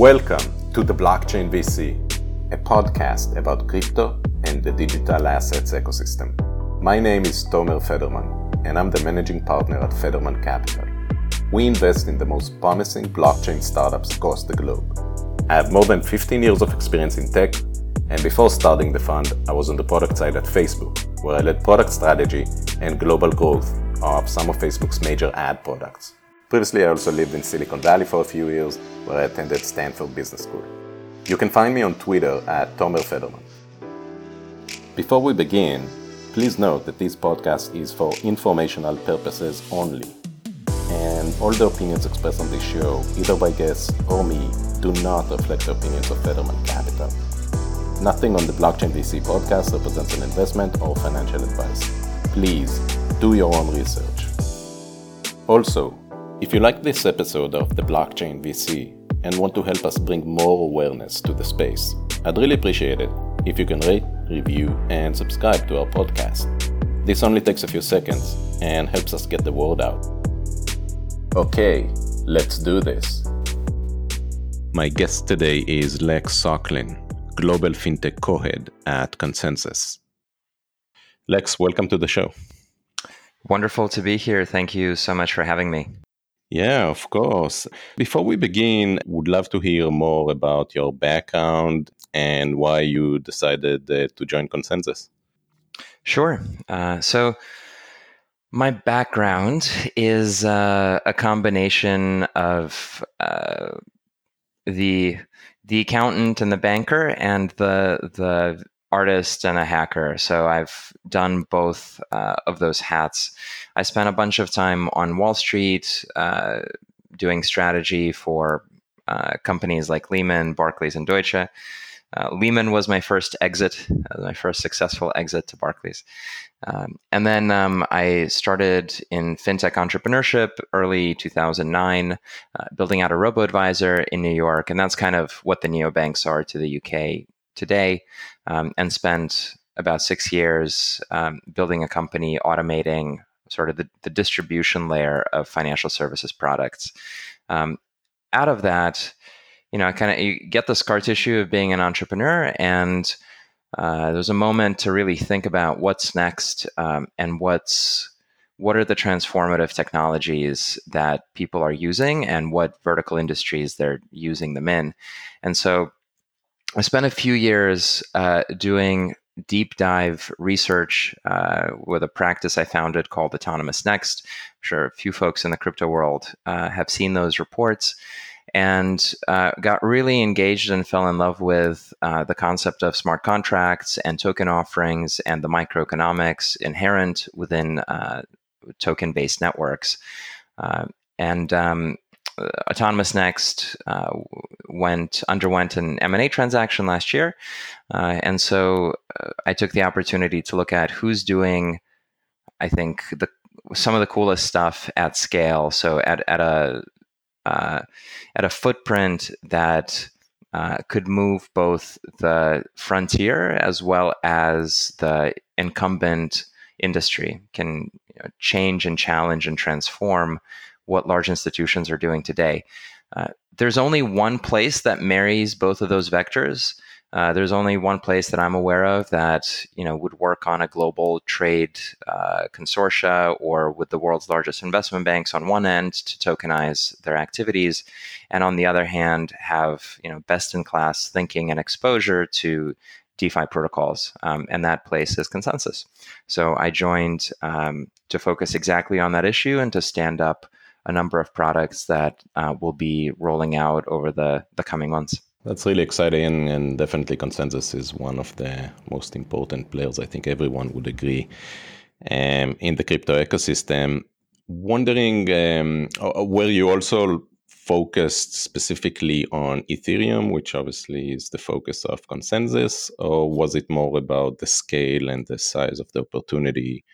Welcome to the Blockchain VC, a podcast about crypto and the digital assets ecosystem. My name is Tomer Federman, and I'm the managing partner at Federman Capital. We invest in the most promising blockchain startups across the globe. I have more than 15 years of experience in tech, and before starting the fund, I was on the product side at Facebook, where I led product strategy and global growth of some of Facebook's major ad products. Previously, I also lived in Silicon Valley for a few years, where I attended Stanford Business School. You can find me on Twitter at Tomer Federman. Before we begin, please note that this podcast is for informational purposes only, and all the opinions expressed on this show, either by guests or me, do not reflect the opinions of Federman Capital. Nothing on the Blockchain VC podcast represents an investment or financial advice. Please do your own research. Also, if you like this episode of the Blockchain VC and want to help us bring more awareness to the space, I'd really appreciate it if you can rate, review, and subscribe to our podcast. This only takes a few seconds and helps us get the word out. Okay, let's do this. My guest today is Lex Sokolin, Global FinTech Co-Head at ConsenSys. Lex, welcome to the show. Wonderful to be here. Thank you so much for having me. Yeah, of course. Before we begin, would love to hear more about your background and why you decided uh, to join ConsenSys. Sure. Uh, so, my background is uh, a combination of uh, the the accountant and the banker, and the the artist and a hacker. So I've done both uh, of those hats. I spent a bunch of time on Wall Street uh, doing strategy for uh, companies like Lehman, Barclays, and Deutsche. Uh, Lehman was my first exit, uh, my first successful exit to Barclays. Um, and then um, I started in fintech entrepreneurship early 2009, uh, building out a robo advisor in New York. And that's kind of what the neobanks are to the UK today um, and spent about six years um, building a company automating sort of the, the, distribution layer of financial services products. Um, out of that, you know, I kind of you get the scar tissue of being an entrepreneur, and uh, there's a moment to really think about what's next um, and what's what are the transformative technologies that people are using and what vertical industries they're using them in. And so I spent a few years uh, doing deep dive research uh, with a practice I founded called Autonomous Next. I'm sure a few folks in the crypto world uh, have seen those reports and uh, got really engaged and fell in love with uh, the concept of smart contracts and token offerings and the microeconomics inherent within uh, token based networks. and um, Autonomous Next uh, went underwent an M and A transaction last year, uh, and so uh, I took the opportunity to look at who's doing, I think the some of the coolest stuff at scale. So at at a uh, at a footprint that uh, could move both the frontier as well as the incumbent industry, can you know, change and challenge and transform what large institutions are doing today. Uh, there's only one place that marries both of those vectors. Uh, there's only one place that I'm aware of that you know would work on a global trade uh, consortia or with the world's largest investment banks on one end to tokenize their activities, and on the other hand have you know best in class thinking and exposure to DeFi protocols, um, and that place is ConsenSys. So I joined um, to focus exactly on that issue and to stand up a number of products that uh, will be rolling out over the, the coming months. That's really exciting, and definitely ConsenSys is one of the most important players. I think everyone would agree um, in the crypto ecosystem. Wondering, um, were you also focused specifically on Ethereum, which obviously is the focus of ConsenSys, or was it more about the scale and the size of the opportunity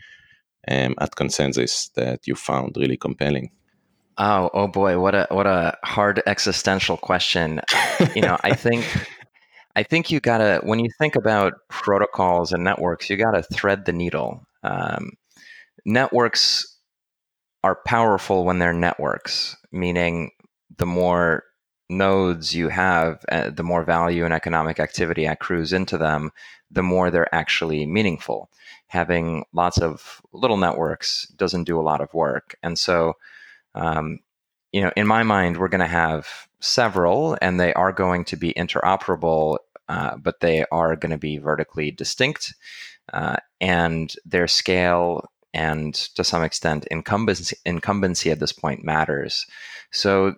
um, at ConsenSys that you found really compelling? Oh, oh boy, what a what a hard existential question. you know, I think I think you gotta when you think about protocols and networks, you gotta thread the needle. Um, networks are powerful when they're networks, meaning the more nodes you have, uh, the more value and economic activity accrues into them, the more they're actually meaningful. Having lots of little networks doesn't do a lot of work. And so, um, you know, in my mind, we're going to have several, and they are going to be interoperable, uh, but they are going to be vertically distinct, uh, and their scale and to some extent incumbency, incumbency at this point matters. So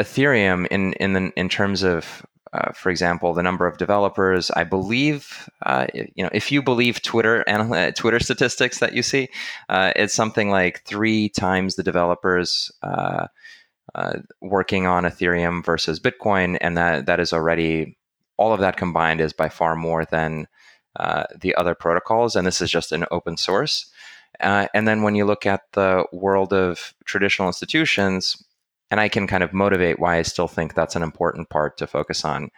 Ethereum in in the, in terms of uh, for example, the number of developers. I believe, uh, you know, if you believe Twitter uh, Twitter statistics that you see, uh, it's something like three times the developers uh, working on Ethereum versus Bitcoin, and that that is already all of that combined is by far more than the other protocols. And this is just an open source. and then when you look at the world of traditional institutions, and I can kind of motivate why I still think that's an important part to focus on.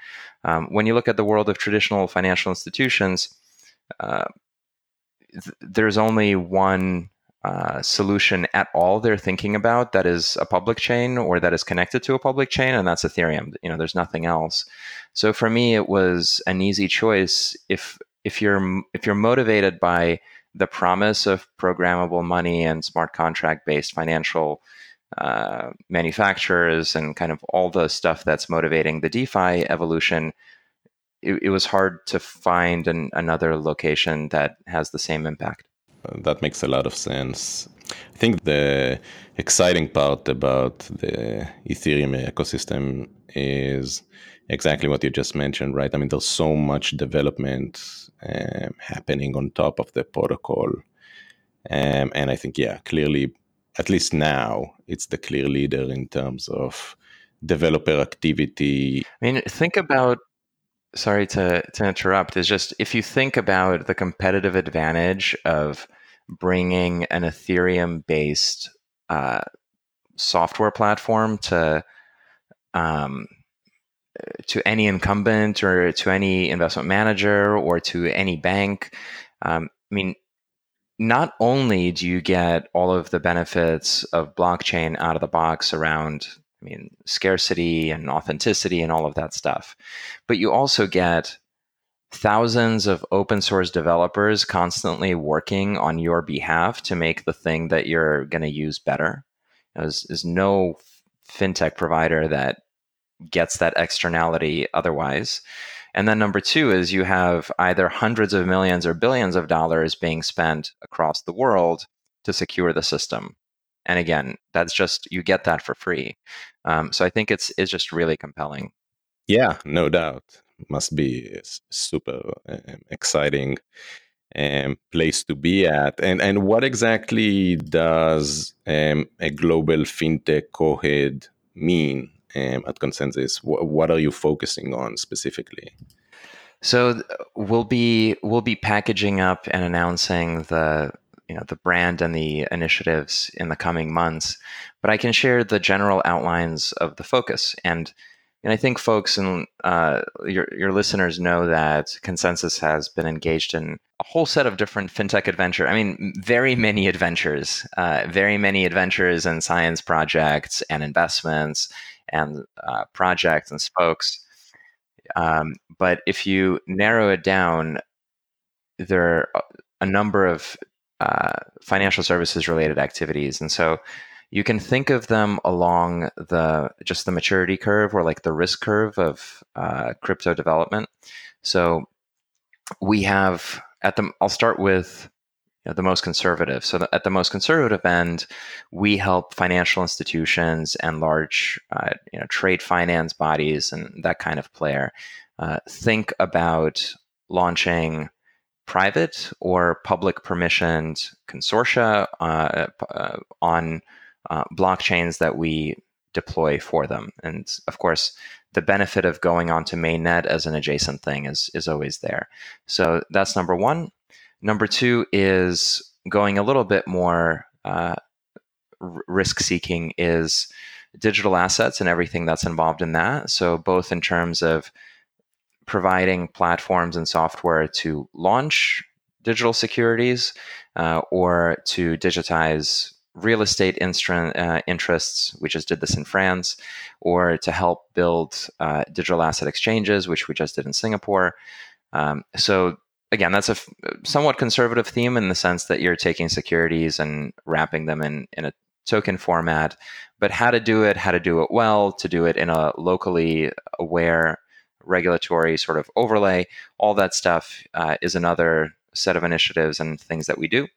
Um, when you look at the world of traditional financial institutions, uh, th- there's only one uh, solution at all they're thinking about that is a public chain or that is connected to a public chain, and that's Ethereum. You know, there's nothing else. So for me, it was an easy choice. If if you're if you're motivated by the promise of programmable money and smart contract based financial uh, manufacturers and kind of all the stuff that's motivating the DeFi evolution, it, it was hard to find an, another location that has the same impact. That makes a lot of sense. I think the exciting part about the Ethereum ecosystem is exactly what you just mentioned, right? I mean, there's so much development um, happening on top of the protocol. Um, and I think, yeah, clearly at least now, it's the clear leader in terms of developer activity. I mean, think about sorry to, to interrupt is just if you think about the competitive advantage of bringing an ethereum based uh, software platform to um, to any incumbent or to any investment manager or to any bank um, i mean not only do you get all of the benefits of blockchain out of the box around I mean scarcity and authenticity and all of that stuff, but you also get thousands of open source developers constantly working on your behalf to make the thing that you're going to use better. There's, there's no fintech provider that gets that externality otherwise. And then number two is you have either hundreds of millions or billions of dollars being spent across the world to secure the system. And again, that's just you get that for free. Um, so I think it's it's just really compelling. Yeah, no doubt. Must be super um, exciting um, place to be at. And and what exactly does um, a global fintech co-head mean? Um, at ConsenSys? What are you focusing on specifically? So we'll be we'll be packaging up and announcing the you know the brand and the initiatives in the coming months, but I can share the general outlines of the focus and. And I think folks and uh, your your listeners know that ConsenSys has been engaged in a whole set of different fintech adventure. I mean, very many adventures, uh, very many adventures and science projects and investments and uh, projects and spokes. Um, but if you narrow it down, there are a number of uh, financial services related activities. And so you can think of them along the just the maturity curve or like the risk curve of uh, crypto development. So we have at the I'll start with you know, the most conservative. So at the most conservative end, we help financial institutions and large, uh, you know, trade finance bodies and that kind of player uh, think about launching private or public permissioned consortia uh, uh on uh, blockchains that we deploy for them. And of course, the benefit of going onto mainnet as an adjacent thing is is always there. So that's number one. Number two is going a little bit more uh, risk seeking is digital assets and everything that's involved in that. So, both in terms of providing platforms and software to launch digital securities uh, or to digitize real estate instru- uh, interests. We just did this in France, or to help build uh, digital asset exchanges, which we just did in Singapore. Um, so again, that's a somewhat conservative theme in the sense that you're taking securities and wrapping them in in a token format, but how to do it, how to do it well, to do it in a locally aware regulatory sort of overlay, all that stuff uh, is another set of initiatives and things that we do.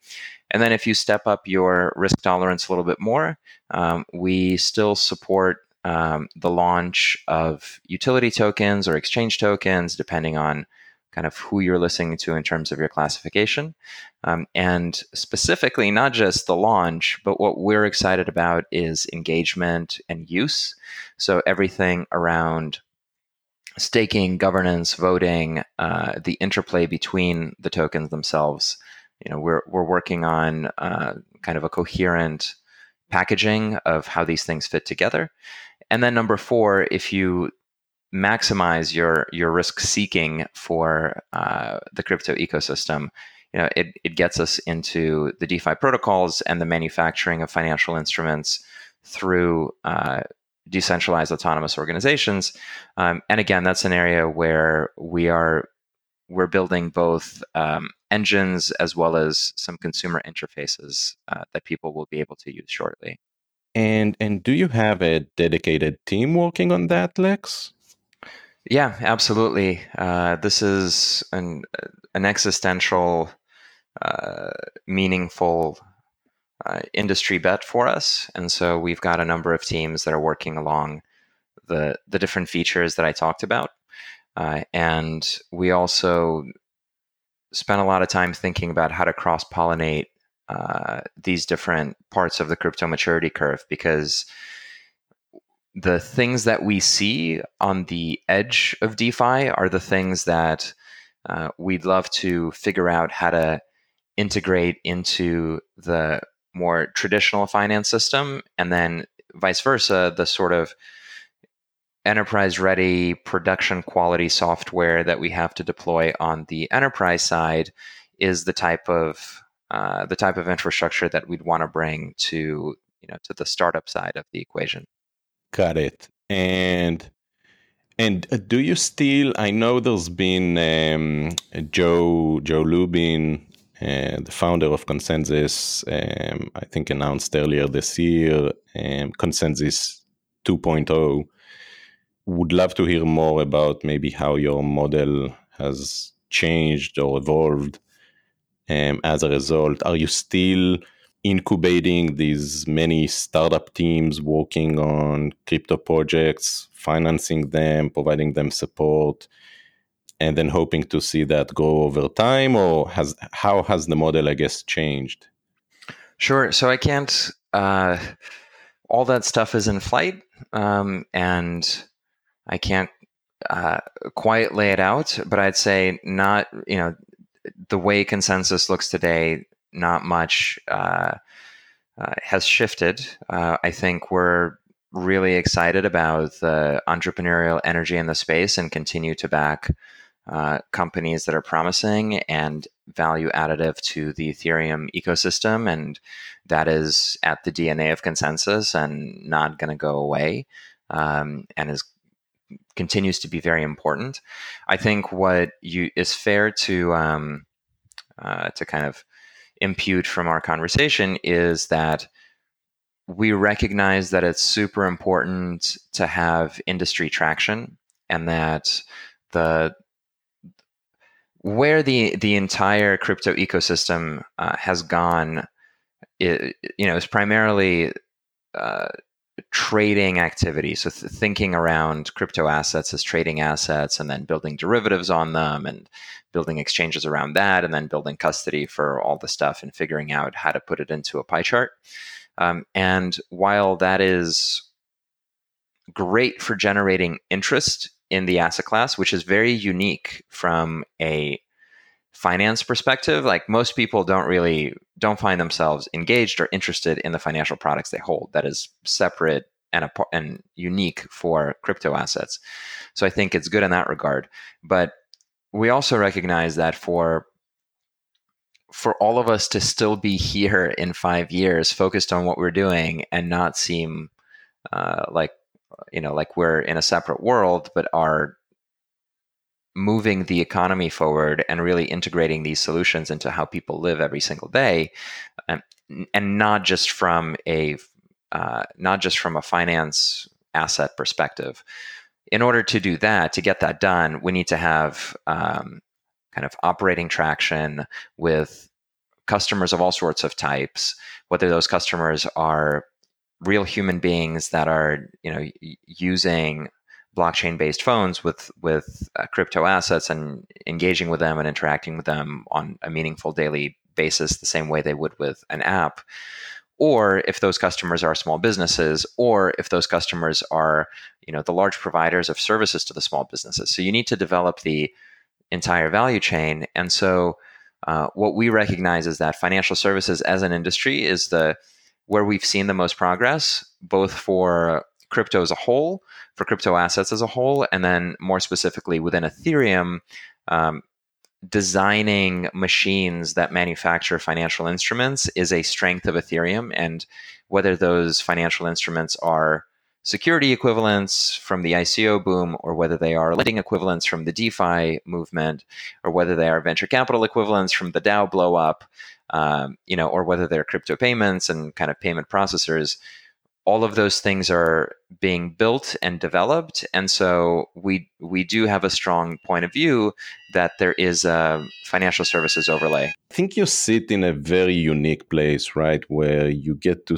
And then if you step up your risk tolerance a little bit more, um, we still support um, the launch of utility tokens or exchange tokens, depending on kind of who you're listening to in terms of your classification. Um, and specifically, not just the launch, but what we're excited about is engagement and use. So everything around staking, governance, voting, uh, the interplay between the tokens themselves. You know, we're we're working on uh, kind of a coherent packaging of how these things fit together. And then number four, if you maximize your your risk seeking for uh, the crypto ecosystem, you know, it, it gets us into the DeFi protocols and the manufacturing of financial instruments through uh, decentralized autonomous organizations. Um, and again, that's an area where we are we're building both um, engines as well as some consumer interfaces uh, that people will be able to use shortly. And and do you have a dedicated team working on that, Lex? Yeah, absolutely. Uh, this is an an existential, uh, meaningful uh, industry bet for us, and so we've got a number of teams that are working along the the different features that I talked about, uh, and we also spent a lot of time thinking about how to cross pollinate uh, these different parts of the crypto maturity curve because the things that we see on the edge of DeFi are the things that uh, we'd love to figure out how to integrate into the more traditional finance system, and then vice versa, the sort of enterprise ready production quality software that we have to deploy on the enterprise side is the type of uh, the type of infrastructure that we'd want to bring to you know to the startup side of the equation. Got it. And and uh, do you still? I know there's been um, Joe Joe Lubin, uh, the founder of ConsenSys, Um, I think announced earlier this year um, ConsenSys 2.0. Would love to hear more about maybe how your model has changed or evolved um, as a result. Are you still incubating these many startup teams working on crypto projects, financing them, providing them support, and then hoping to see that grow over time, or has how has the model, I guess, changed? Sure. So I can't. Uh, all that stuff is in flight, um, and I can't uh, quite lay it out. But I'd say not. You know, the way ConsenSys looks today not much uh, uh, has shifted. Uh, I think we're really excited about the entrepreneurial energy in the space and continue to back uh, companies that are promising and value additive to the Ethereum ecosystem. And that is at the DNA of ConsenSys and not going to go away um, and is continues to be very important. I think what you is fair to um, uh, to kind of impute from our conversation is that we recognize that it's super important to have industry traction and that the where the the entire crypto ecosystem uh, has gone it, you know is primarily uh, trading activity. So th- thinking around crypto assets as trading assets and then building derivatives on them and building exchanges around that and then building custody for all the stuff and figuring out how to put it into a pie chart. Um, and while that is great for generating interest in the asset class, which is very unique from a finance perspective, like most people don't really don't find themselves engaged or interested in the financial products they hold. That is separate and a, and unique for crypto assets. So I think it's good in that regard. But we also recognize that for for all of us to still be here in five years, focused on what we're doing, and not seem uh, like you know like we're in a separate world, but are moving the economy forward and really integrating these solutions into how people live every single day, and, and not just from a uh, not just from a finance asset perspective. In order to do that, to get that done, we need to have um, kind of operating traction with customers of all sorts of types, whether those customers are real human beings that are you know using blockchain based phones with with uh, crypto assets and engaging with them and interacting with them on a meaningful daily basis the same way they would with an app. Or if those customers are small businesses or if those customers are you know the large providers of services to the small businesses. So you need to develop the entire value chain. And so uh, what we recognize is that financial services as an industry is the where we've seen the most progress both for crypto as a whole, for crypto assets as a whole, and then more specifically within Ethereum, um, designing machines that manufacture financial instruments is a strength of Ethereum. And whether those financial instruments are security equivalents from the ICO boom, or whether they are lending equivalents from the DeFi movement, or whether they are venture capital equivalents from the DAO blow up, um, you know, or whether they're crypto payments and kind of payment processors all of those things are being built and developed. And so we we do have a strong point of view that there is a financial services overlay. I think you sit in a very unique place right where you get to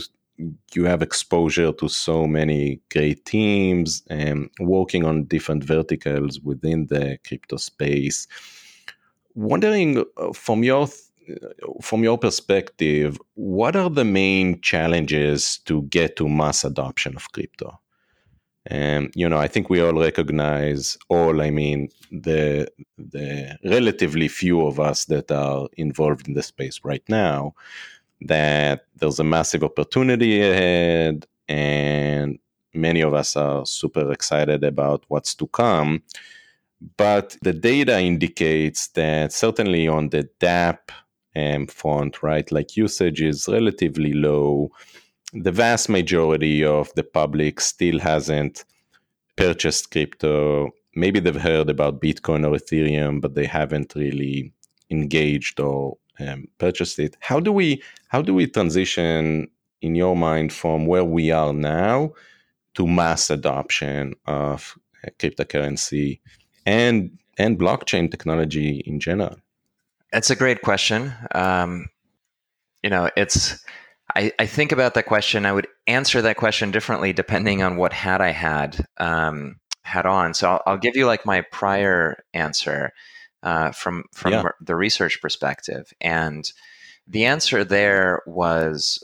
you have exposure to so many great teams and working on different verticals within the crypto space. Wondering uh, from your Uh, from your perspective, what are the main challenges to get to mass adoption of crypto? And you know, I think we all recognize all. I mean, the the relatively few of us that are involved in the space right now, that there's a massive opportunity ahead, and many of us are super excited about what's to come. But the data indicates that certainly on the DApp um, font, right? Like usage is relatively low. The vast majority of the public still hasn't purchased crypto. Maybe they've heard about Bitcoin or Ethereum, but they haven't really engaged or um, purchased it. How do we how do we transition in your mind from where we are now to mass adoption of cryptocurrency and and blockchain technology in general? It's a great question. Um, you know, it's I, I, think about that question. I would answer that question differently depending on what hat I had um, had on. So I'll, I'll, give you like my prior answer uh, from from yeah. the research perspective, and the answer there was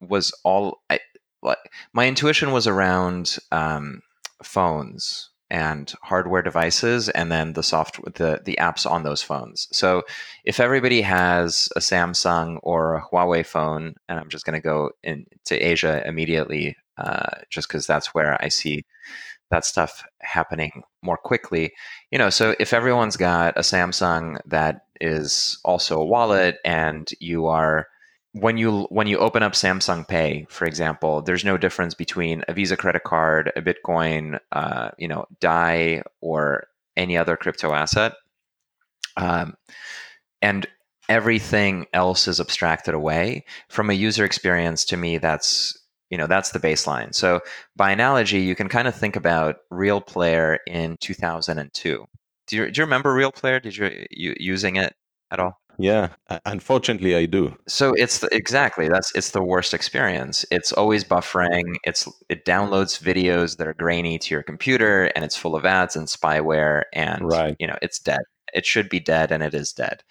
was all I, like my intuition was around um, phones and hardware devices and then the software the, the apps on those phones. So if everybody has a samsung or a huawei phone and i'm just going to go into asia immediately uh, just because that's where i see that stuff happening more quickly. You know so if everyone's got a samsung that is also a wallet and you are when you when you open up Samsung Pay, for example, there's no difference between a Visa credit card, a Bitcoin, uh, you know, Dai, or any other crypto asset, um, and everything else is abstracted away from a user experience. To me, that's you know that's the baseline. So by analogy, you can kind of think about Real Player in 2002. Do you, do you remember Real Player? Did you, you using it at all? Yeah, unfortunately, I do. So it's the, exactly that's it's the worst experience. It's always buffering. It's it downloads videos that are grainy to your computer, and it's full of ads and spyware, and right. you know it's dead. It should be dead, and it is dead.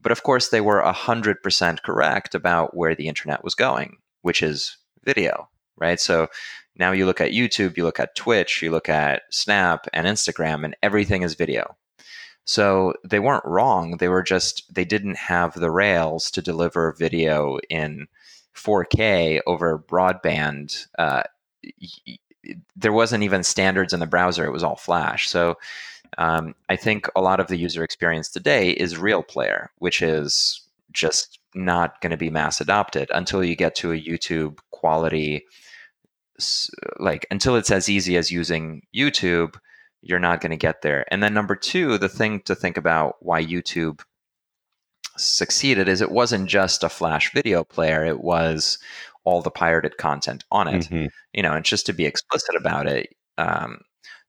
But of course, they were hundred percent correct about where the internet was going, which is video, right? So now you look at YouTube, you look at Twitch, you look at Snap and Instagram, and everything is video so they weren't wrong. They were just, they didn't have the rails to deliver video in 4K over broadband. Uh, there wasn't even standards in the browser, it was all Flash. So um, I think a lot of the user experience today is Real Player, which is just not going to be mass adopted until you get to a YouTube quality like until it's as easy as using YouTube, you're not going to get there. And then number 2, the thing to think about why YouTube succeeded is it wasn't just a flash video player, it was all the pirated content on it. Mm-hmm. You know, and just to be explicit about it, um,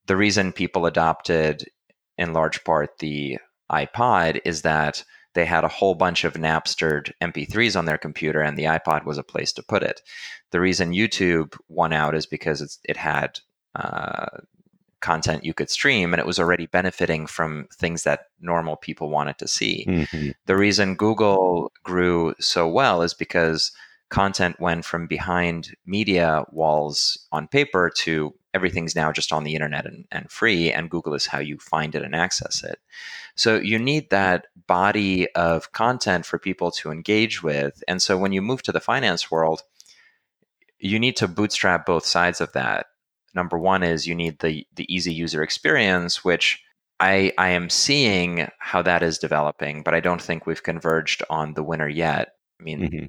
the reason people adopted in large part the iPod is that they had a whole bunch of Napstered MP3s on their computer, and the iPod was a place to put it. The reason YouTube won out is because it had uh, content you could stream, and it was already benefiting from things that normal people wanted to see. Mm-hmm. The reason Google grew so well is because content went from behind media walls on paper to everything's now just on the internet and, and free, and Google is how you find it and access it. So you need that body of content for people to engage with. And so when you move to the finance world, you need to bootstrap both sides of that. Number one is you need the the easy user experience, which I I am seeing how that is developing, but I don't think we've converged on the winner yet. I mean, mm-hmm.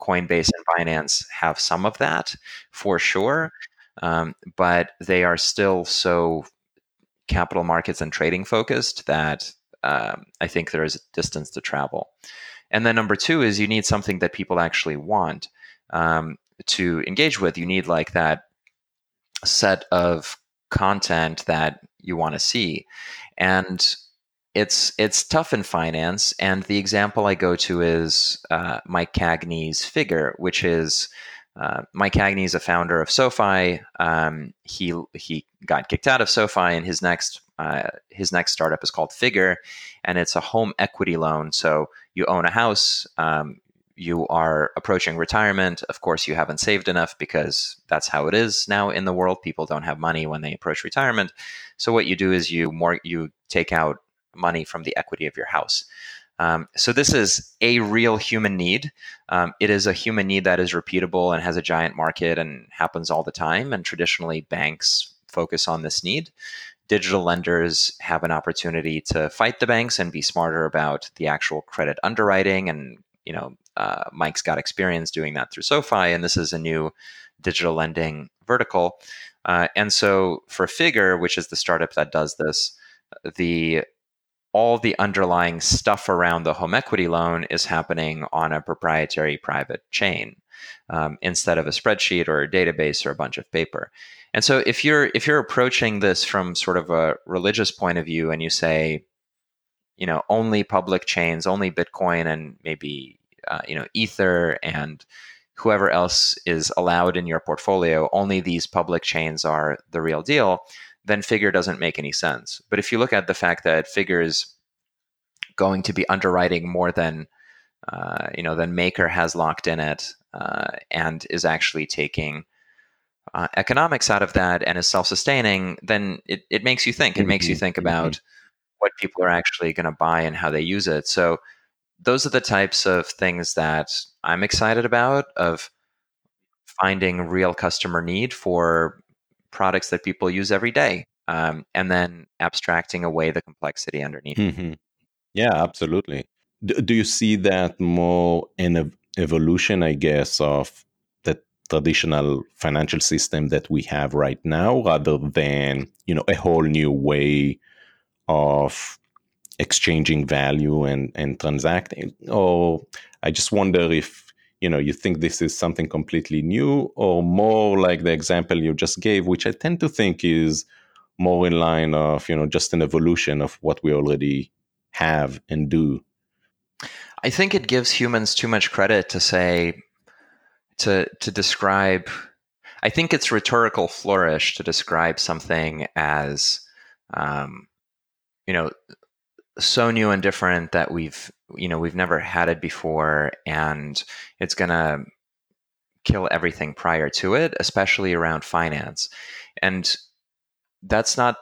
Coinbase and Binance have some of that for sure, um, but they are still so capital markets and trading focused that um, I think there is a distance to travel. And then number two is you need something that people actually want um, to engage with. You need like that set of content that you want to see, and it's it's tough in finance. And the example I go to is uh, Mike Cagney's Figure, which is uh, Mike Cagney is a founder of SoFi. Um, he he got kicked out of SoFi, and his next uh, his next startup is called Figure, and it's a home equity loan. So you own a house, um, you are approaching retirement. Of course, you haven't saved enough because that's how it is now in the world. People don't have money when they approach retirement. So what you do is you more you take out money from the equity of your house. Um, so this is a real human need. Um, it is a human need that is repeatable and has a giant market and happens all the time. And traditionally, banks focus on this need. Digital lenders have an opportunity to fight the banks and be smarter about the actual credit underwriting. And you know, uh, Mike's got experience doing that through SoFi, and this is a new digital lending vertical. Uh, and so for Figure, which is the startup that does this, the all the underlying stuff around the home equity loan is happening on a proprietary private chain um, instead of a spreadsheet or a database or a bunch of paper. And so if you're if you're approaching this from sort of a religious point of view and you say, you know, only public chains, only Bitcoin and maybe uh, you know Ether and whoever else is allowed in your portfolio, only these public chains are the real deal then Figure doesn't make any sense. But if you look at the fact that Figure is going to be underwriting more than uh, you know than Maker has locked in it, uh, and is actually taking uh, economics out of that and is self-sustaining, then it, it makes you think. It makes you mm-hmm. think mm-hmm. about mm-hmm. what people are actually going to buy and how they use it. So those are the types of things that I'm excited about of finding real customer need for products that people use every day, um, and then abstracting away the complexity underneath. Mm-hmm. Yeah, absolutely. Do, do you see that more in a evolution, I guess, of the traditional financial system that we have right now, rather than you know a whole new way of exchanging value and and transacting? Or I just wonder if you know you think this is something completely new or more like the example you just gave which i tend to think is more in line of you know just an evolution of what we already have and do i think it gives humans too much credit to say to to describe i think it's rhetorical flourish to describe something as um, you know so new and different that we've you know we've never had it before and it's going to kill everything prior to it especially around finance. And that's not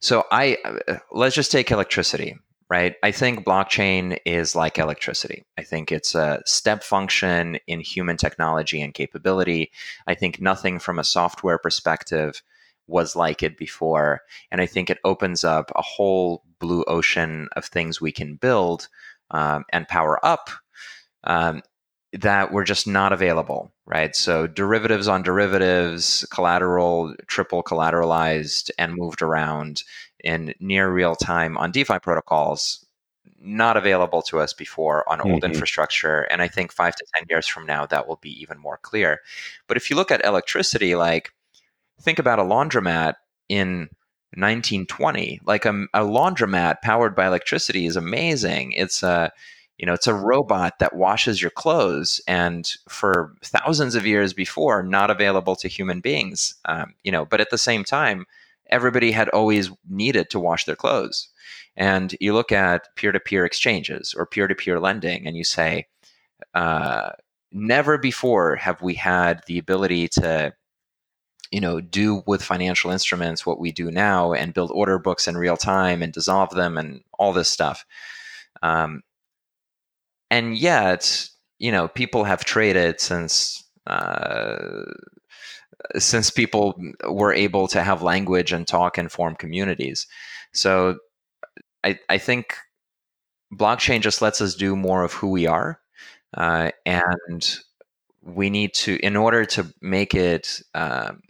so i uh, let's just take electricity right? I think blockchain is like electricity. I think it's a step function in human technology and capability. I think nothing from a software perspective was like it before. And I think it opens up a whole blue ocean of things we can build um, and power up um, that were just not available, right? So derivatives on derivatives, collateral triple collateralized and moved around in near real time on DeFi protocols, not available to us before on old mm-hmm. infrastructure. And I think five to 10 years from now, that will be even more clear. But if you look at electricity, like think about a laundromat in 1920, like a, a laundromat powered by electricity is amazing. It's a you know it's a robot that washes your clothes and for thousands of years before not available to human beings um, you know but at the same time everybody had always needed to wash their clothes and you look at peer-to-peer exchanges or peer-to-peer lending and you say uh, never before have we had the ability to you know do with financial instruments what we do now and build order books in real time and dissolve them and all this stuff. Um, and yet you know people have traded since uh, since people were able to have language and talk and form communities. So i i think blockchain just lets us do more of who we are uh, and we need to in order to make it um,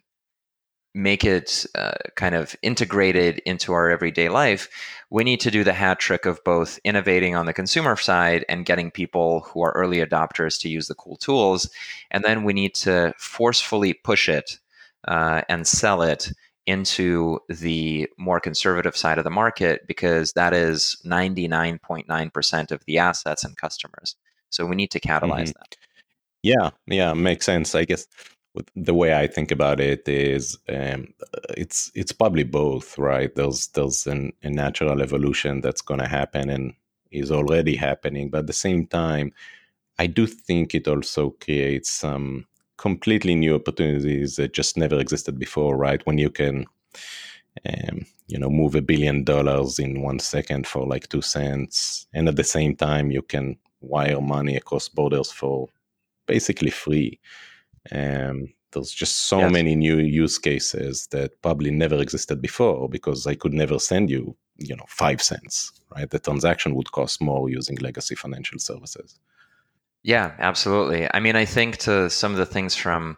make it uh, kind of integrated into our everyday life, we need to do the hat trick of both innovating on the consumer side and getting people who are early adopters to use the cool tools. And then we need to forcefully push it uh, and sell it into the more conservative side of the market because that is 99.9% of the assets and customers. So we need to catalyze mm-hmm. that. Yeah, yeah, makes sense. I guess the way I think about it is um, it's it's probably both, right? There's there's an, a natural evolution that's going to happen and is already happening, but at the same time, I do think it also creates some completely new opportunities that just never existed before, right? When you can, um, you know, move a billion dollars in one second for like two cents, and at the same time, you can wire money across borders for basically free. Um, there's just so yes. many new use cases that probably never existed before because I could never send you, you know, five cents, right? The transaction would cost more using legacy financial services. Yeah, absolutely. I mean, I think to some of the things from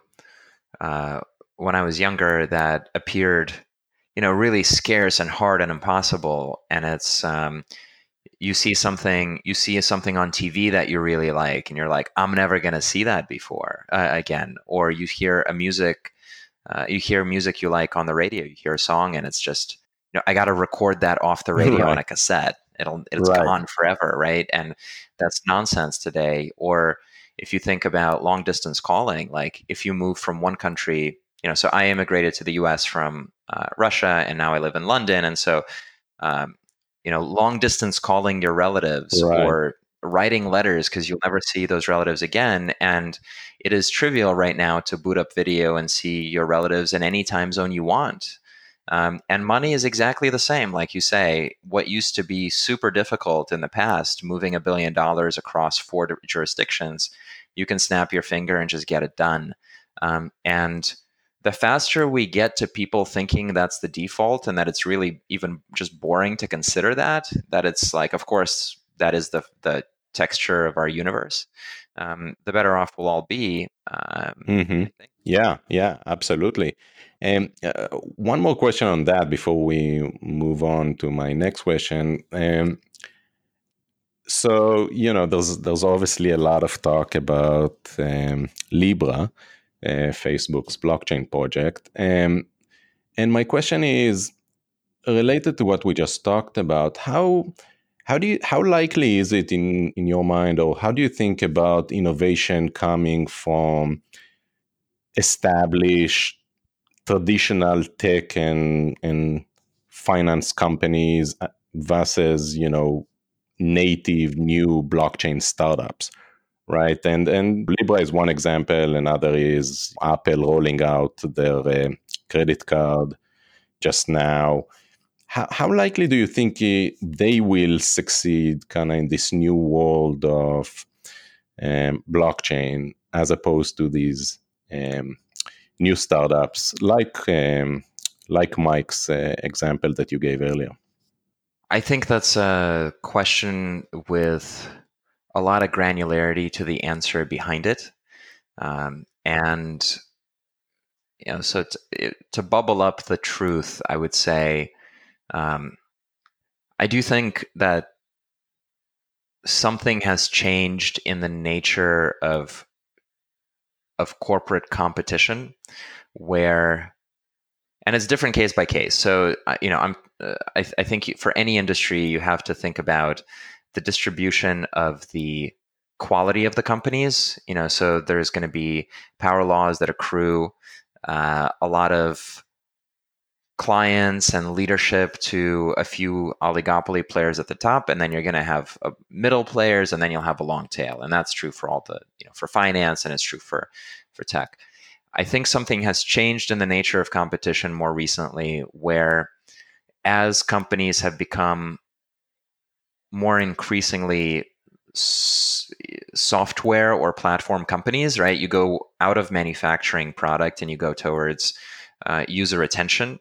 uh, when I was younger that appeared, you know, really scarce and hard and impossible, and it's um, you see something you see something on TV that you really like and you're like I'm never going to see that before uh, again or you hear a music uh, you hear music you like on the radio you hear a song and it's just you know I got to record that off the radio right. on a cassette it'll it's right. gone forever right and that's nonsense today or if you think about long distance calling like if you move from one country you know so I immigrated to the US from uh, Russia and now I live in London and so um, you know long distance calling your relatives right. or writing letters because you'll never see those relatives again and it is trivial right now to boot up video and see your relatives in any time zone you want um, and money is exactly the same like you say what used to be super difficult in the past moving a billion dollars across four jurisdictions you can snap your finger and just get it done um, and the faster we get to people thinking that's the default and that it's really even just boring to consider that, that it's like, of course, that is the, the texture of our universe, um, the better off we'll all be. Um, mm-hmm. Yeah, yeah, absolutely. And uh, one more question on that before we move on to my next question. Um, so you know, there's there's obviously a lot of talk about um, Libra, Facebook's blockchain project. Um, and my question is related to what we just talked about. How how do you how likely is it in in your mind, or how do you think about innovation coming from established traditional tech and and finance companies uh, versus you know native new blockchain startups? Right? And and Libra is one example. Another is Apple rolling out their uh, credit card just now. How, how likely do you think they will succeed kind of in this new world of um, blockchain as opposed to these um, new startups like um, like Mike's uh, example that you gave earlier? I think that's a question with a lot of granularity to the answer behind it. Um, and you know, so to, it, to, bubble up the truth, I would say, um, I do think that something has changed in the nature of of corporate competition, where, and it's different case by case. So, you know, I'm uh, I, I think for any industry, you have to think about the distribution of the quality of the companies. You know, so there's going to be power laws that accrue uh, a lot of clients and leadership to a few oligopoly players at the top and then you're going to have uh, middle players and then you'll have a long tail and that's true for all the you know for finance and it's true for for tech i think something has changed in the nature of competition more recently where as companies have become more increasingly s- software or platform companies, right? You go out of manufacturing product and you go towards uh, user attention.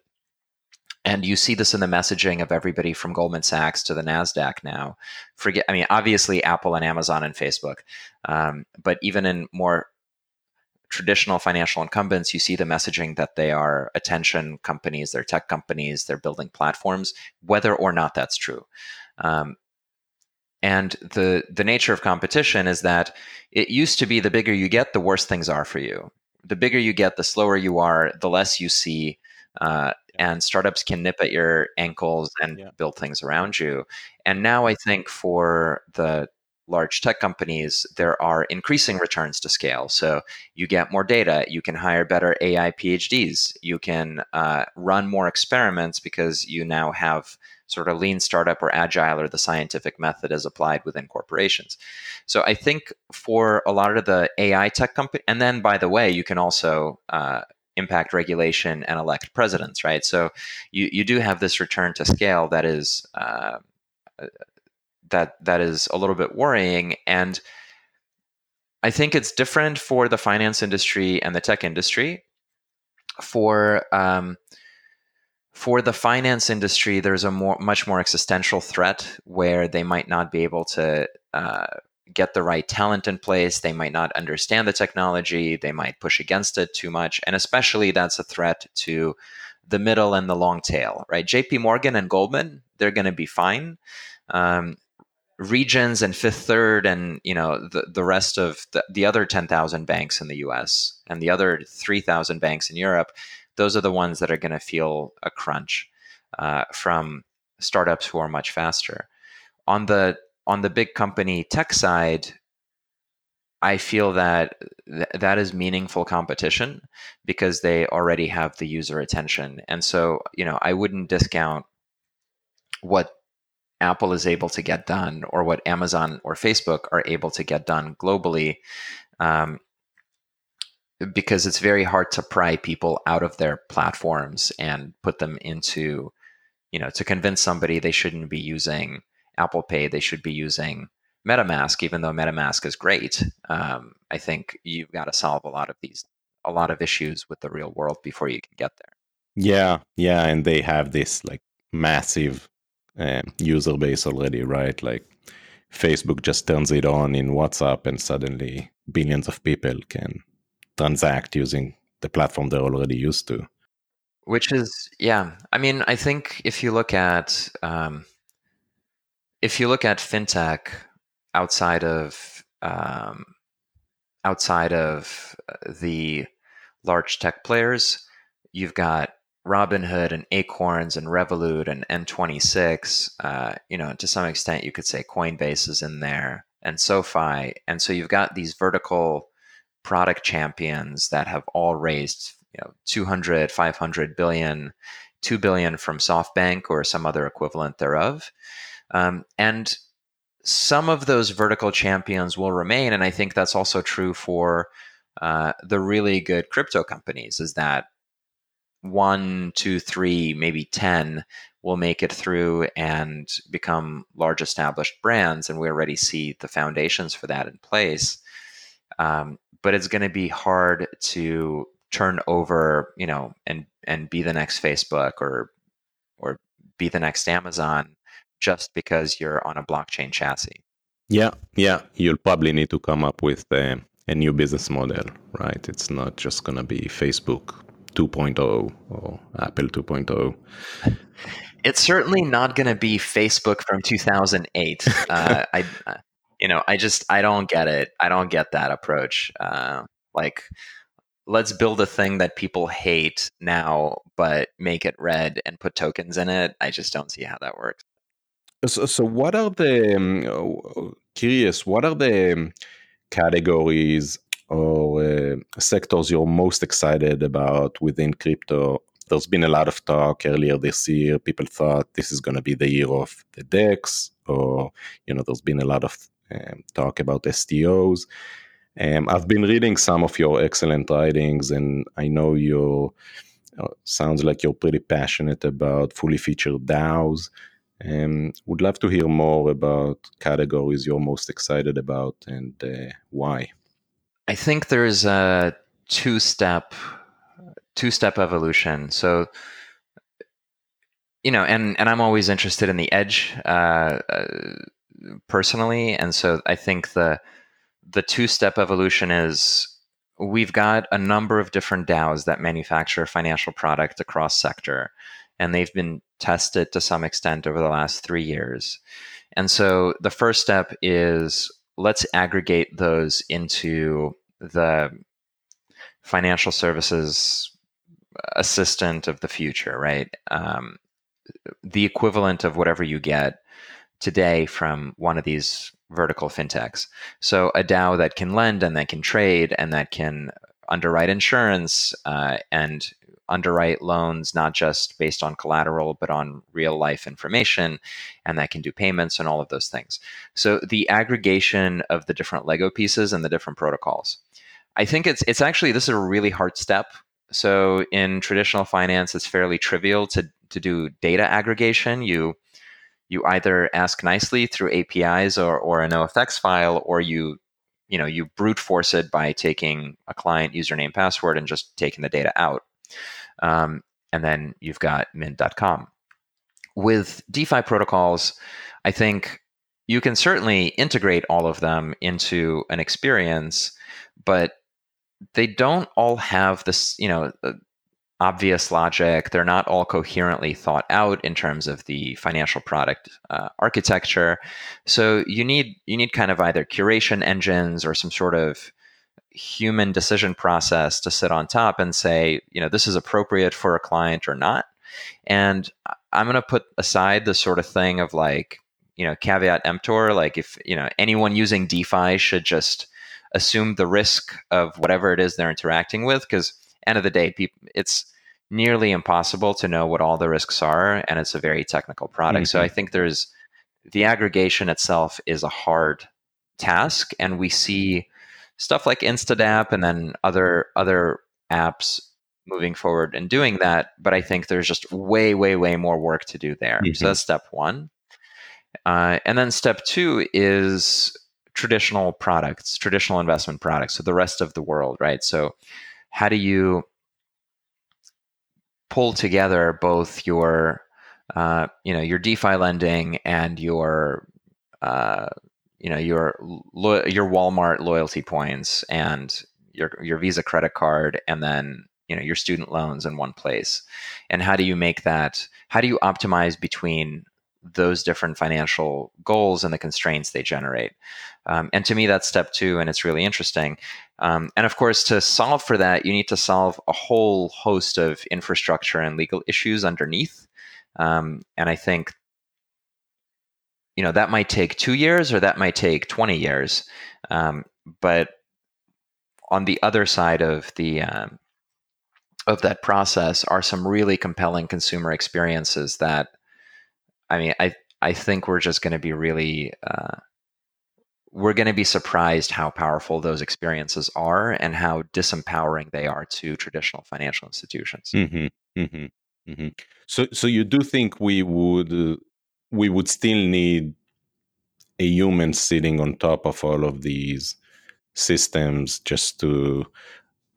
And you see this in the messaging of everybody from Goldman Sachs to the Nasdaq now. Forget, I mean, obviously Apple and Amazon and Facebook, um, but even in more traditional financial incumbents, you see the messaging that they are attention companies, they're tech companies, they're building platforms, whether or not that's true. Um, and the the nature of competition is that it used to be the bigger you get, the worse things are for you. The bigger you get, the slower you are, the less you see. Uh, and startups can nip at your ankles and yeah. build things around you. And now I think for the large tech companies, there are increasing returns to scale. So you get more data, you can hire better AI PhDs, you can uh, run more experiments because you now have sort of lean startup or agile or the scientific method is applied within corporations. So I think for a lot of the AI tech company, and then by the way, you can also uh, impact regulation and elect presidents, right? So you, you do have this return to scale that is uh, that that is a little bit worrying and I think it's different for the finance industry and the tech industry. For um, for the finance industry, there's a more, much more existential threat where they might not be able to uh, get the right talent in place. They might not understand the technology. They might push against it too much. And especially that's a threat to the middle and the long tail, right? JP Morgan and Goldman, they're going to be fine. Um, regions and fifth third and you know the, the rest of the, the other 10,000 banks in the US and the other 3,000 banks in Europe those are the ones that are going to feel a crunch uh, from startups who are much faster. On the on the big company tech side I feel that th- that is meaningful competition because they already have the user attention. And so you know I wouldn't discount what Apple is able to get done or what Amazon or Facebook are able to get done globally. Um, because it's very hard to pry people out of their platforms and put them into, you know, to convince somebody they shouldn't be using Apple Pay, they should be using MetaMask, even though MetaMask is great. Um, I think you've got to solve a lot of these, a lot of issues with the real world before you can get there. Yeah, yeah, and they have this like massive uh, user base already, right? Like Facebook just turns it on in WhatsApp, and suddenly billions of people can transact using the platform they're already used to. Which is, yeah. I mean, I think if you look at um, if you look at fintech outside of um, outside of uh, the large tech players, you've got Robinhood and Acorns and Revolut and N26, uh, you know, to some extent, you could say Coinbase is in there and SoFi. And so you've got these vertical product champions that have all raised, you know, 200, 500 billion, 2 billion from SoftBank or some other equivalent thereof. Um, and some of those vertical champions will remain. And I think that's also true for uh, the really good crypto companies is that one, two, three, maybe 10 will make it through and become large established brands. And we already see the foundations for that in place. Um, but it's going to be hard to turn over, you know, and, and be the next Facebook or, or be the next Amazon just because you're on a blockchain chassis. Yeah, yeah. You'll probably need to come up with a, a new business model, right? It's not just going to be Facebook 2.0 or Apple 2.0. It's certainly not going to be Facebook from 2008. uh, I, uh, you know, I just I don't get it. I don't get that approach. Uh, like, let's build a thing that people hate now, but make it red and put tokens in it. I just don't see how that works. So, so what are the um, curious? What are the categories or uh, sectors you're most excited about within crypto? There's been a lot of talk earlier this year. People thought this is going to be the year of the DEX, or you know, there's been a lot of um, talk about STOs. Um, I've been reading some of your excellent writings, and I know you uh, sounds like you're pretty passionate about fully featured DAOs. Um, would love to hear more about categories you're most excited about and uh, why. I think there's a two-step two-step evolution. So you know, and and I'm always interested in the edge uh, uh, personally, and so I think the the two-step evolution is we've got a number of different DAOs that manufacture financial product across sector, and they've been tested to some extent over the last three years. And so the first step is let's aggregate those into the financial services assistant of the future, right? Um, the equivalent of whatever you get today from one of these vertical fintechs. So a DAO that can lend and that can trade and that can underwrite insurance uh, and underwrite loans not just based on collateral but on real life information and that can do payments and all of those things so the aggregation of the different lego pieces and the different protocols i think it's it's actually this is a really hard step. So in traditional finance it's fairly trivial to to do data aggregation. You you either ask nicely through apis or, or an ofx file or you you know you brute force it by taking a client username password and just taking the data out. Um, and then you've got mint.com. With DeFi protocols, I think you can certainly integrate all of them into an experience, but they don't all have this, you know, uh, obvious logic. They're not all coherently thought out in terms of the financial product uh, architecture. So you need you need kind of either curation engines or some sort of human decision process to sit on top and say, you know, this is appropriate for a client or not. And I'm going to put aside the sort of thing of like, you know, caveat emptor, like if, you know, anyone using DeFi should just assume the risk of whatever it is they're interacting with. Because end of the day, people, it's nearly impossible to know what all the risks are. And it's a very technical product. Mm-hmm. So I think there's the aggregation itself is a hard task. And we see stuff like Instadapp and then other other apps moving forward and doing that. But I think there's just way, way, way more work to do there. Mm-hmm. So that's step one. Uh, and then step two is traditional products, traditional investment products. So the rest of the world, right? So how do you pull together both your uh, you know your DeFi lending and your uh, you know your lo- your Walmart loyalty points and your your Visa credit card and then you know your student loans in one place and how do you make that how do you optimize between those different financial goals and the constraints they generate. Um, and to me that's step two and it's really interesting. Um, and of course to solve for that you need to solve a whole host of infrastructure and legal issues underneath. Um, and i think you know that might take two years or that might take 20 years. Um, but on the other side of the um, of that process are some really compelling consumer experiences that i mean i i think we're just going to be really uh, we're going to be surprised how powerful those experiences are and how disempowering they are to traditional financial institutions. Mm-hmm, mm-hmm, mm-hmm. So, so you do think we would uh, we would still need a human sitting on top of all of these systems just to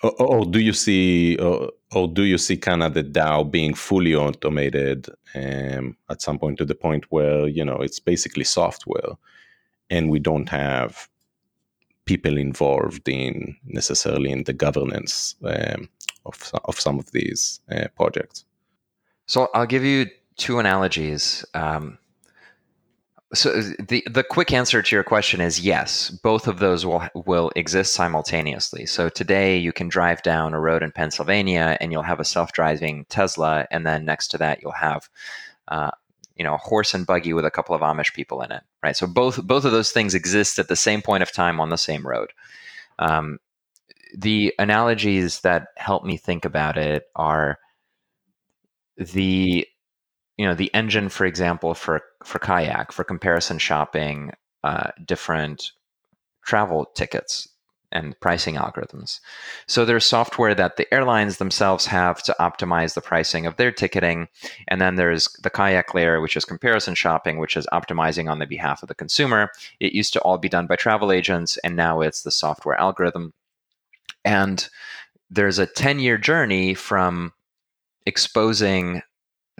or, or do you see or, or, do you see kind of the DAO being fully automated um, at some point to the point where you know it's basically software and we don't have people involved in necessarily in the governance um, of, of some of these uh, projects. So I'll give you two analogies. Um, so the the quick answer to your question is yes. Both of those will will exist simultaneously. So today you can drive down a road in Pennsylvania and you'll have a self driving Tesla, and then next to that you'll have uh, you know a horse and buggy with a couple of Amish people in it, right? So both both of those things exist at the same point of time on the same road. Um, the analogies that help me think about it are the you know the engine for example for for kayak for comparison shopping uh, different travel tickets and pricing algorithms. So there's software that the airlines themselves have to optimize the pricing of their ticketing. And then there's the kayak layer which is comparison shopping which is optimizing on the behalf of the consumer. It used to all be done by travel agents and now it's the software algorithm. And there's a 10 year journey from exposing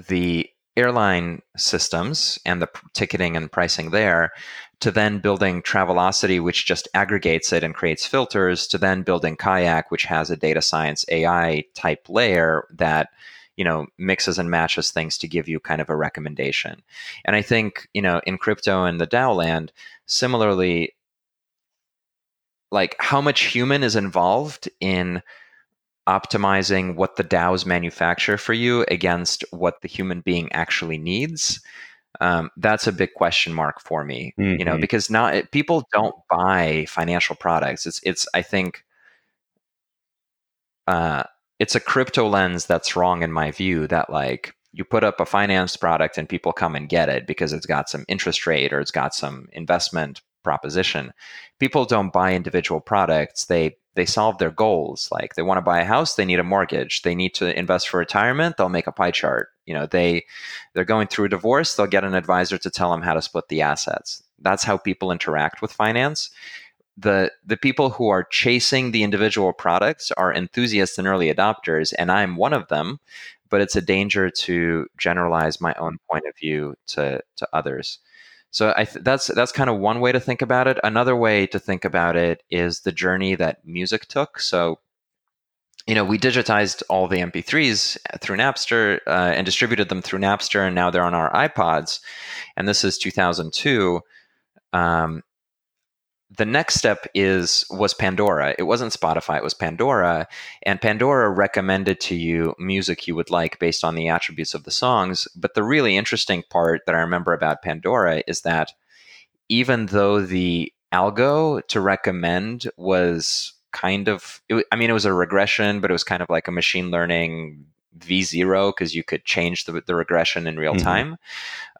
the airline systems and the ticketing and pricing there to then building Travelocity, which just aggregates it and creates filters, to then building Kayak, which has a data science AI type layer that you know mixes and matches things to give you kind of a recommendation. And I think you know in crypto and the DAO land, similarly, like how much human is involved in optimizing what the DAOs manufacture for you against what the human being actually needs. Um, that's a big question mark for me, mm-hmm. you know, mm-hmm. because not people don't buy financial products. It's, it's, I think, uh, it's a crypto lens that's wrong in my view that like you put up a finance product and people come and get it because it's got some interest rate or it's got some investment proposition. People don't buy individual products. They they solve their goals. Like they want to buy a house, they need a mortgage. They need to invest for retirement, they'll make a pie chart. You know, they they're going through a divorce, they'll get an advisor to tell them how to split the assets. That's how people interact with finance. The the people who are chasing the individual products are enthusiasts and early adopters, and I'm one of them. But it's a danger to generalize my own point of view to to others. So I th- that's that's kind of one way to think about it. Another way to think about it is the journey that music took. So you know, we digitized all the MP3s through Napster uh, and distributed them through Napster, and now they're on our iPods. And this is 2002. Um, the next step is was Pandora. It wasn't Spotify, it was Pandora. And Pandora recommended to you music you would like based on the attributes of the songs. But the really interesting part that I remember about Pandora is that even though the algo to recommend was kind of it, I mean it was a regression, but it was kind of like a machine learning v0 because you could change the, the regression in real mm-hmm. time.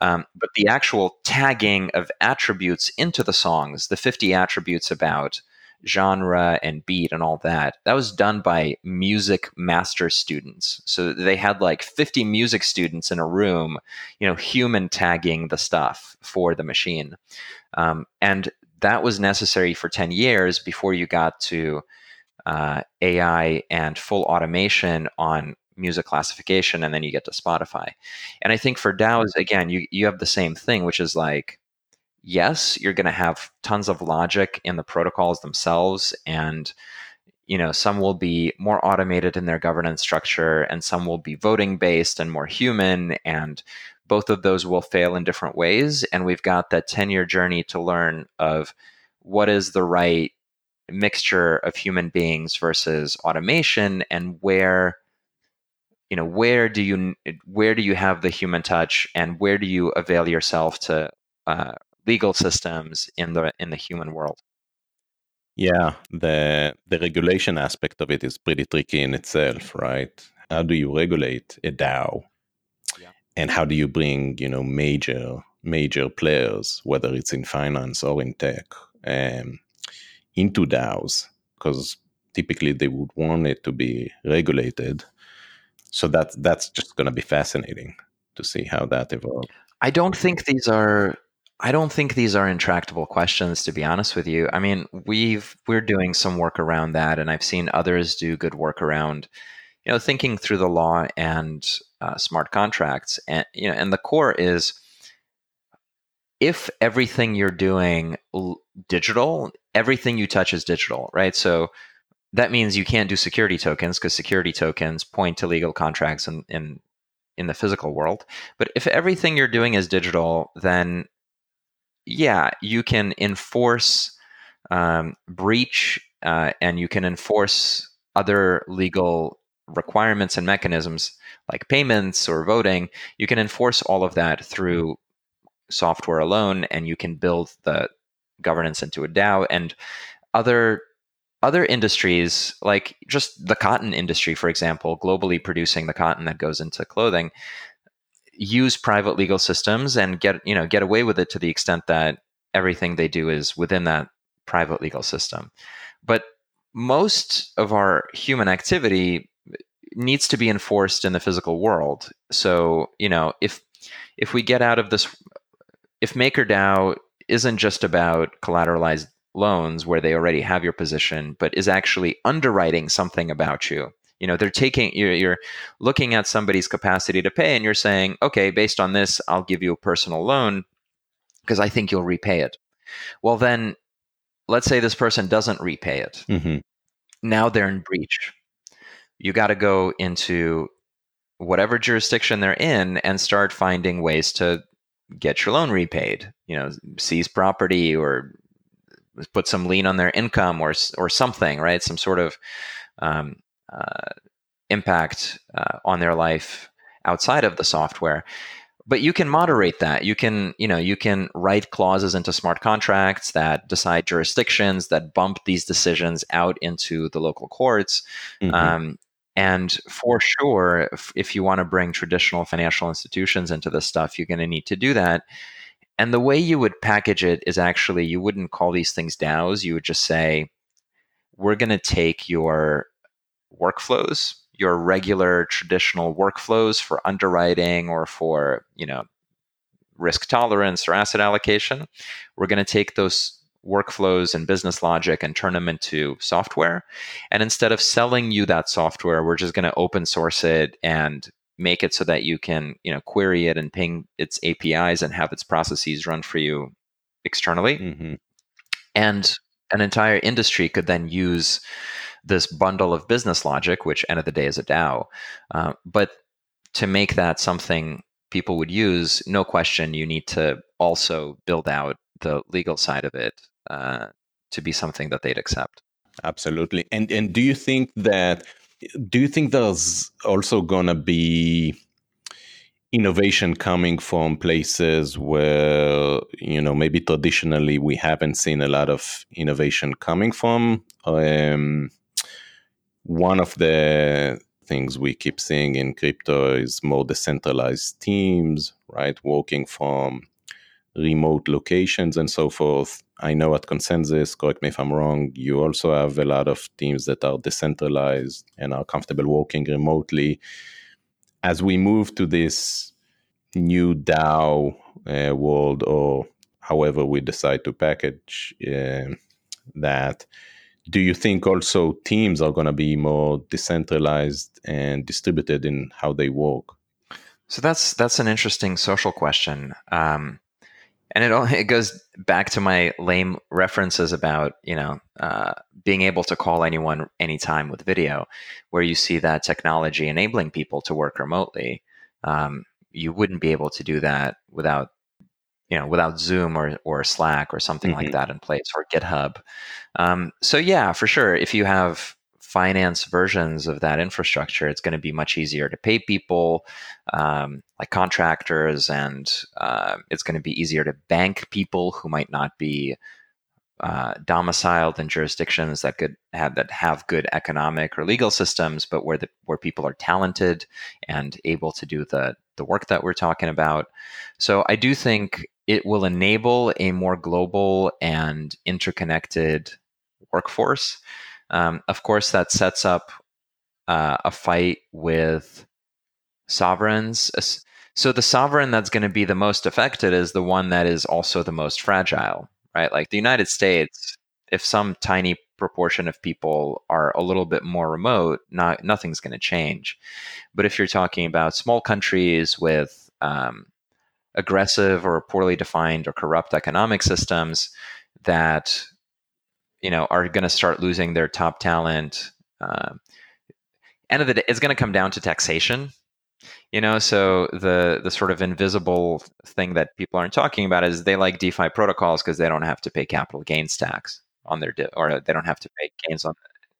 Um, but the actual tagging of attributes into the songs, the 50 attributes about genre and beat and all that, that was done by music master students. So they had like 50 music students in a room, you know, human tagging the stuff for the machine. Um, and that was necessary for 10 years before you got to uh, AI and full automation on music classification and then you get to Spotify. And I think for DAOs, again, you, you have the same thing, which is like, yes, you're going to have tons of logic in the protocols themselves. And, you know, some will be more automated in their governance structure and some will be voting based and more human. And both of those will fail in different ways. And we've got that 10 year journey to learn of what is the right mixture of human beings versus automation and where you know where do you where do you have the human touch and where do you avail yourself to uh, legal systems in the in the human world? Yeah the the regulation aspect of it is pretty tricky in itself right? How do you regulate a dao? Yeah. and how do you bring you know major major players whether it's in finance or in tech um, into daos? Because typically they would want it to be regulated so that's that's just going to be fascinating to see how that evolves. I don't think these are I don't think these are intractable questions to be honest with you. I mean, we've we're doing some work around that and I've seen others do good work around you know thinking through the law and uh, smart contracts and you know and the core is if everything you're doing digital, everything you touch is digital, right? So that means you can't do security tokens because security tokens point to legal contracts in, in in the physical world. But if everything you're doing is digital, then yeah, you can enforce um, breach uh, and you can enforce other legal requirements and mechanisms like payments or voting. You can enforce all of that through software alone, and you can build the governance into a DAO and other other industries like just the cotton industry for example globally producing the cotton that goes into clothing use private legal systems and get you know get away with it to the extent that everything they do is within that private legal system. But most of our human activity needs to be enforced in the physical world. So you know if if we get out of this if makerdao isn't just about collateralized loans where they already have your position, but is actually underwriting something about you. You know, they're taking you're, you're looking at somebody's capacity to pay, and you're saying, okay, based on this, I'll give you a personal loan because I think you'll repay it. Well, then, let's say this person doesn't repay it. Mm-hmm. Now they're in breach. You got to go into whatever jurisdiction they're in and start finding ways to get your loan repaid. You know, seize property or put some lien on their income or or something, right? Some sort of um, uh, impact uh, on their life outside of the software. But you can moderate that. You can, you know, you can write clauses into smart contracts that decide jurisdictions that bump these decisions out into the local courts. Mm-hmm. Um, and for sure, if, if you want to bring traditional financial institutions into this stuff, you're going to need to do that. And the way you would package it is actually you wouldn't call these things DAOs. You would just say, we're going to take your workflows, your regular traditional workflows for underwriting or for, you know, risk tolerance or asset allocation. We're going to take those workflows and business logic and turn them into software. And instead of selling you that software, we're just going to open source it and make it so that you can you know query it and ping its apis and have its processes run for you externally. Mm-hmm. and an entire industry could then use this bundle of business logic which end of the day is a dao uh, but to make that something people would use no question you need to also build out the legal side of it uh, to be something that they'd accept. Absolutely. And and do you think that do you think there's also gonna be innovation coming from places where you know maybe traditionally we haven't seen a lot of innovation coming from? Um, one of the things we keep seeing in crypto is more decentralized teams right working from remote locations and so forth I know at ConsenSys, correct me if I'm wrong, you also have a lot of teams that are decentralized and are comfortable working remotely. As we move to this new DAO uh, world, or however we decide to package uh, that, do you think also teams are going to be more decentralized and distributed in how they work? So that's that's an interesting social question. Um, and it all, it goes back to my lame references about you know uh, being able to call anyone anytime with video, where you see that technology enabling people to work remotely. Um, you wouldn't be able to do that without you know without Zoom or or Slack or something mm-hmm. like that in place or GitHub. Um, so yeah, for sure, if you have finance versions of that infrastructure, it's going to be much easier to pay people um, like contractors, and uh, it's going to be easier to bank people who might not be uh, domiciled in jurisdictions that could have that have good economic or legal systems, but where the where people are talented and able to do the the work that we're talking about. So I do think it will enable a more global and interconnected workforce. Um, of course, that sets up uh, a fight with sovereigns. So the sovereign that's going to be the most affected is the one that is also the most fragile, right? Like the United States, if some tiny proportion of people are a little bit more remote, not nothing's going to change. But if you're talking about small countries with um, aggressive or poorly defined or corrupt economic systems that you know are going to start losing their top talent. Uh, end of the day, it's going to come down to taxation. You know, so the the sort of invisible thing that people aren't talking about is they like DeFi protocols because they don't have to pay capital gains tax on their di- or they don't have to pay gains on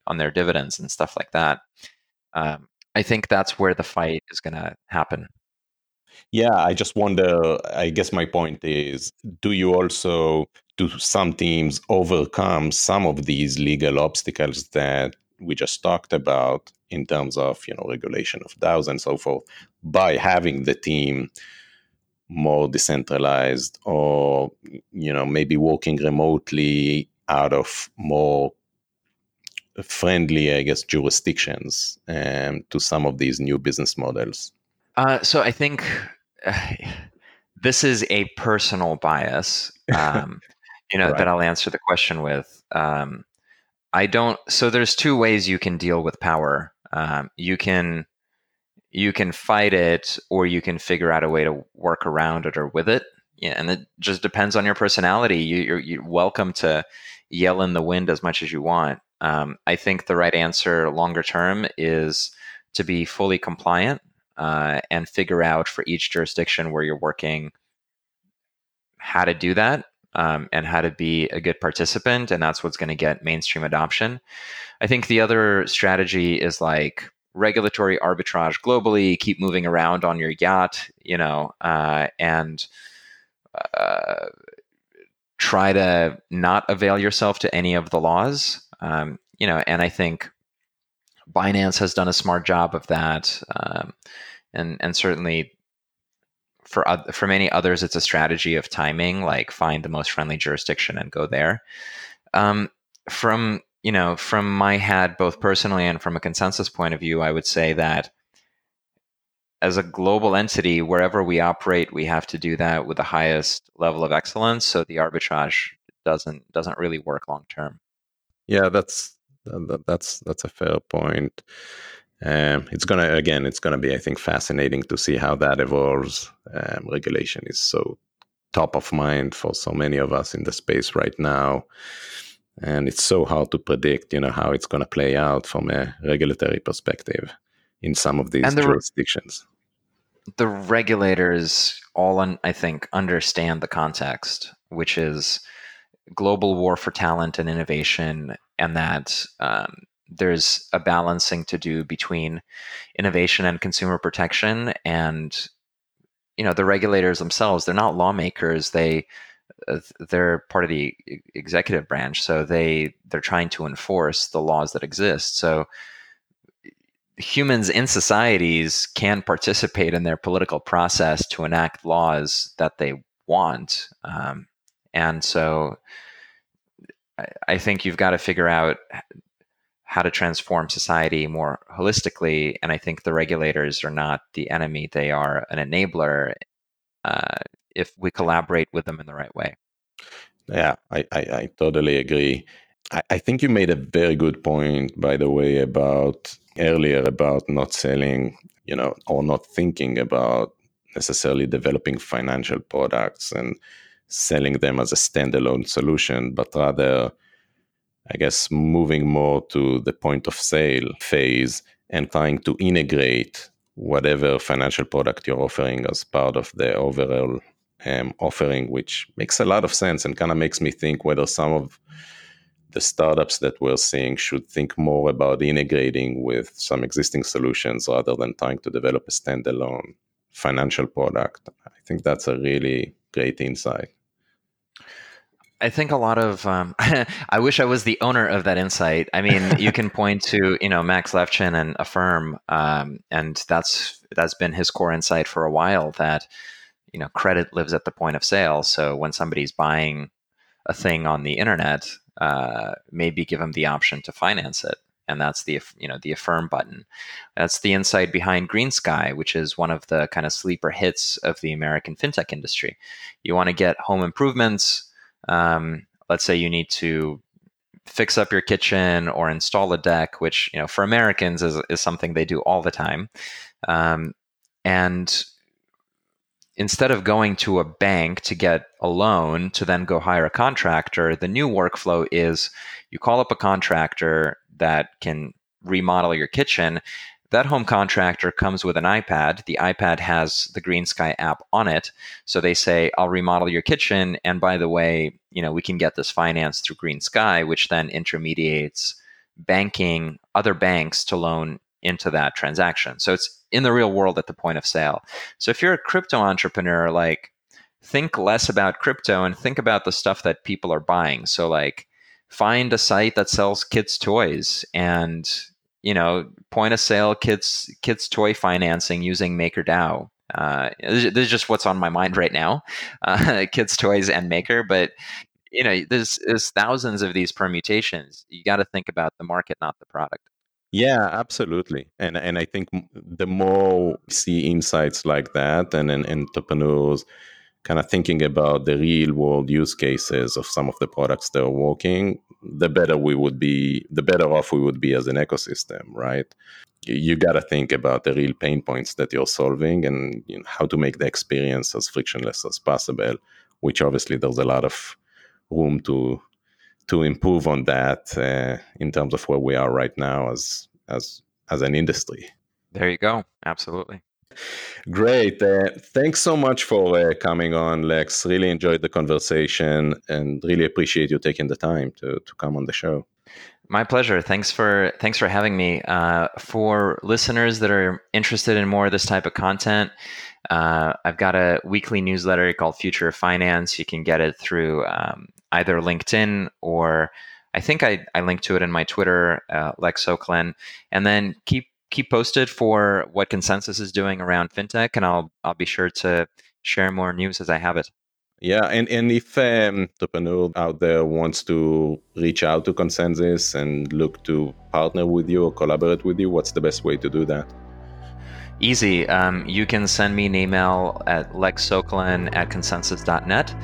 on their dividends and stuff like that. Um, I think that's where the fight is going to happen. Yeah, I just wonder. I guess my point is do you also, do some teams overcome some of these legal obstacles that we just talked about in terms of you know regulation of DAOs and so forth by having the team more decentralized or you know maybe working remotely out of more friendly i guess jurisdictions um, to some of these new business models. Uh, so I think uh, this is a personal bias, um, you know, right. that I'll answer the question with. Um, I don't. So there's two ways you can deal with power. Um, you can you can fight it, or you can figure out a way to work around it or with it. Yeah, and it just depends on your personality. You, you're, you're welcome to yell in the wind as much as you want. Um, I think the right answer longer term is to be fully compliant uh, and figure out for each jurisdiction where you're working how to do that um, and how to be a good participant. And that's what's going to get mainstream adoption. I think the other strategy is like regulatory arbitrage globally, keep moving around on your yacht, you know, uh, and uh, try to not avail yourself to any of the laws. Um, you know, and I think Binance has done a smart job of that, um, and and certainly for for many others, it's a strategy of timing, like find the most friendly jurisdiction and go there. Um, from you know, from my hat, both personally and from a ConsenSys point of view, I would say that as a global entity, wherever we operate, we have to do that with the highest level of excellence. So the arbitrage doesn't doesn't really work long term. Yeah, that's that's that's a fair point. Um, it's gonna again, it's gonna be I think fascinating to see how that evolves. Um, regulation is so top of mind for so many of us in the space right now, and it's so hard to predict. You know how it's gonna play out from a regulatory perspective in some of these the, jurisdictions. The regulators all, un, I think, understand the context, which is global war for talent and innovation, and that um, there's a balancing to do between innovation and consumer protection. And you know, the regulators themselves, they're not lawmakers. They uh, they're part of the executive branch, so they they're trying to enforce the laws that exist. So humans in societies can participate in their political process to enact laws that they want. Um, and so I, think you've got to figure out how to transform society more holistically. And I think the regulators are not the enemy, they are an enabler uh, if we collaborate with them in the right way. Yeah, I, I, I totally agree. I, I think you made a very good point, by the way, about earlier about not selling, you know, or not thinking about necessarily developing financial products and selling them as a standalone solution, but rather, I guess, moving more to the point of sale phase and trying to integrate whatever financial product you're offering as part of the overall um, offering, which makes a lot of sense and kind of makes me think whether some of the startups that we're seeing should think more about integrating with some existing solutions rather than trying to develop a standalone financial product. I think that's a really great insight. I think a lot of um, I wish I was the owner of that insight. I mean, you can point to you know Max Levchin and Affirm, um, and that's that's been his core insight for a while. That you know credit lives at the point of sale. So when somebody's buying a thing on the internet, uh, maybe give them the option to finance it, and that's the you know the Affirm button. That's the insight behind GreenSky, which is one of the kind of sleeper hits of the American fintech industry. You want to get home improvements um, let's say you need to fix up your kitchen or install a deck, which you know for Americans is, is something they do all the time. Um, and instead of going to a bank to get a loan to then go hire a contractor, the new workflow is you call up a contractor that can remodel your kitchen. That home contractor comes with an iPad. The iPad has the GreenSky app on it. So they say, I'll remodel your kitchen. And by the way, you know, we can get this financed through GreenSky, which then intermediates banking other banks to loan into that transaction. So it's in the real world at the point of sale. So if you're a crypto entrepreneur, like think less about crypto and think about the stuff that people are buying. So like find a site that sells kids toys and you know point of sale kids kids toy financing using MakerDAO. Uh, this is just what's on my mind right now, uh, kids toys and Maker. But you know, there's there's thousands of these permutations. You got to think about the market, not the product. Yeah, absolutely. And and I think the more we see insights like that and, and entrepreneurs kind of thinking about the real world use cases of some of the products they're working, the better we would be, the better off we would be as an ecosystem, right? You got to think about the real pain points that you're solving and you know, how to make the experience as frictionless as possible, which obviously there's a lot of room to to improve on that uh, in terms of where we are right now as as as an industry. There you go. Absolutely. Great. Uh, thanks so much for uh, coming on, Lex. Really enjoyed the conversation and really appreciate you taking the time to, to come on the show. My pleasure. Thanks for thanks for having me. Uh, for listeners that are interested in more of this type of content, uh, I've got a weekly newsletter called Future of Finance. You can get it through um, either LinkedIn or I think I, I linked to it in my Twitter, uh, Lex Sokolin. And then keep keep posted for what ConsenSys is doing around fintech, and I'll I'll be sure to share more news as I have it. Yeah, and, and if um, entrepreneur out there wants to reach out to ConsenSys and look to partner with you or collaborate with you, what's the best way to do that? Easy. Um, you can send me an email at lexsokolin at consensys.net.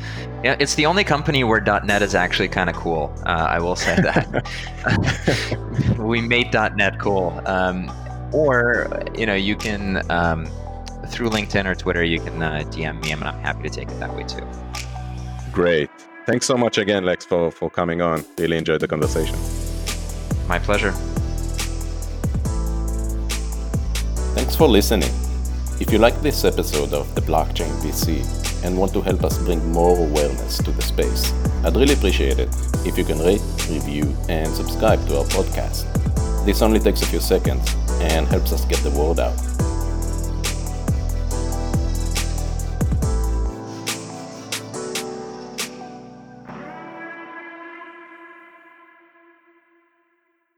Yeah, it's the only company where .net is actually kind of cool. Uh, I will say that. we made .net cool. Um, or, you know, you can, um, through LinkedIn or Twitter, you can uh, DM me and I'm happy to take it that way too. Great. Thanks so much again, Lex, for, for coming on. Really enjoyed the conversation. My pleasure. Thanks for listening. If you like this episode of the Blockchain VC and want to help us bring more awareness to the space, I'd really appreciate it if you can rate, review, and subscribe to our podcast. This only takes a few seconds and helps us get the word out.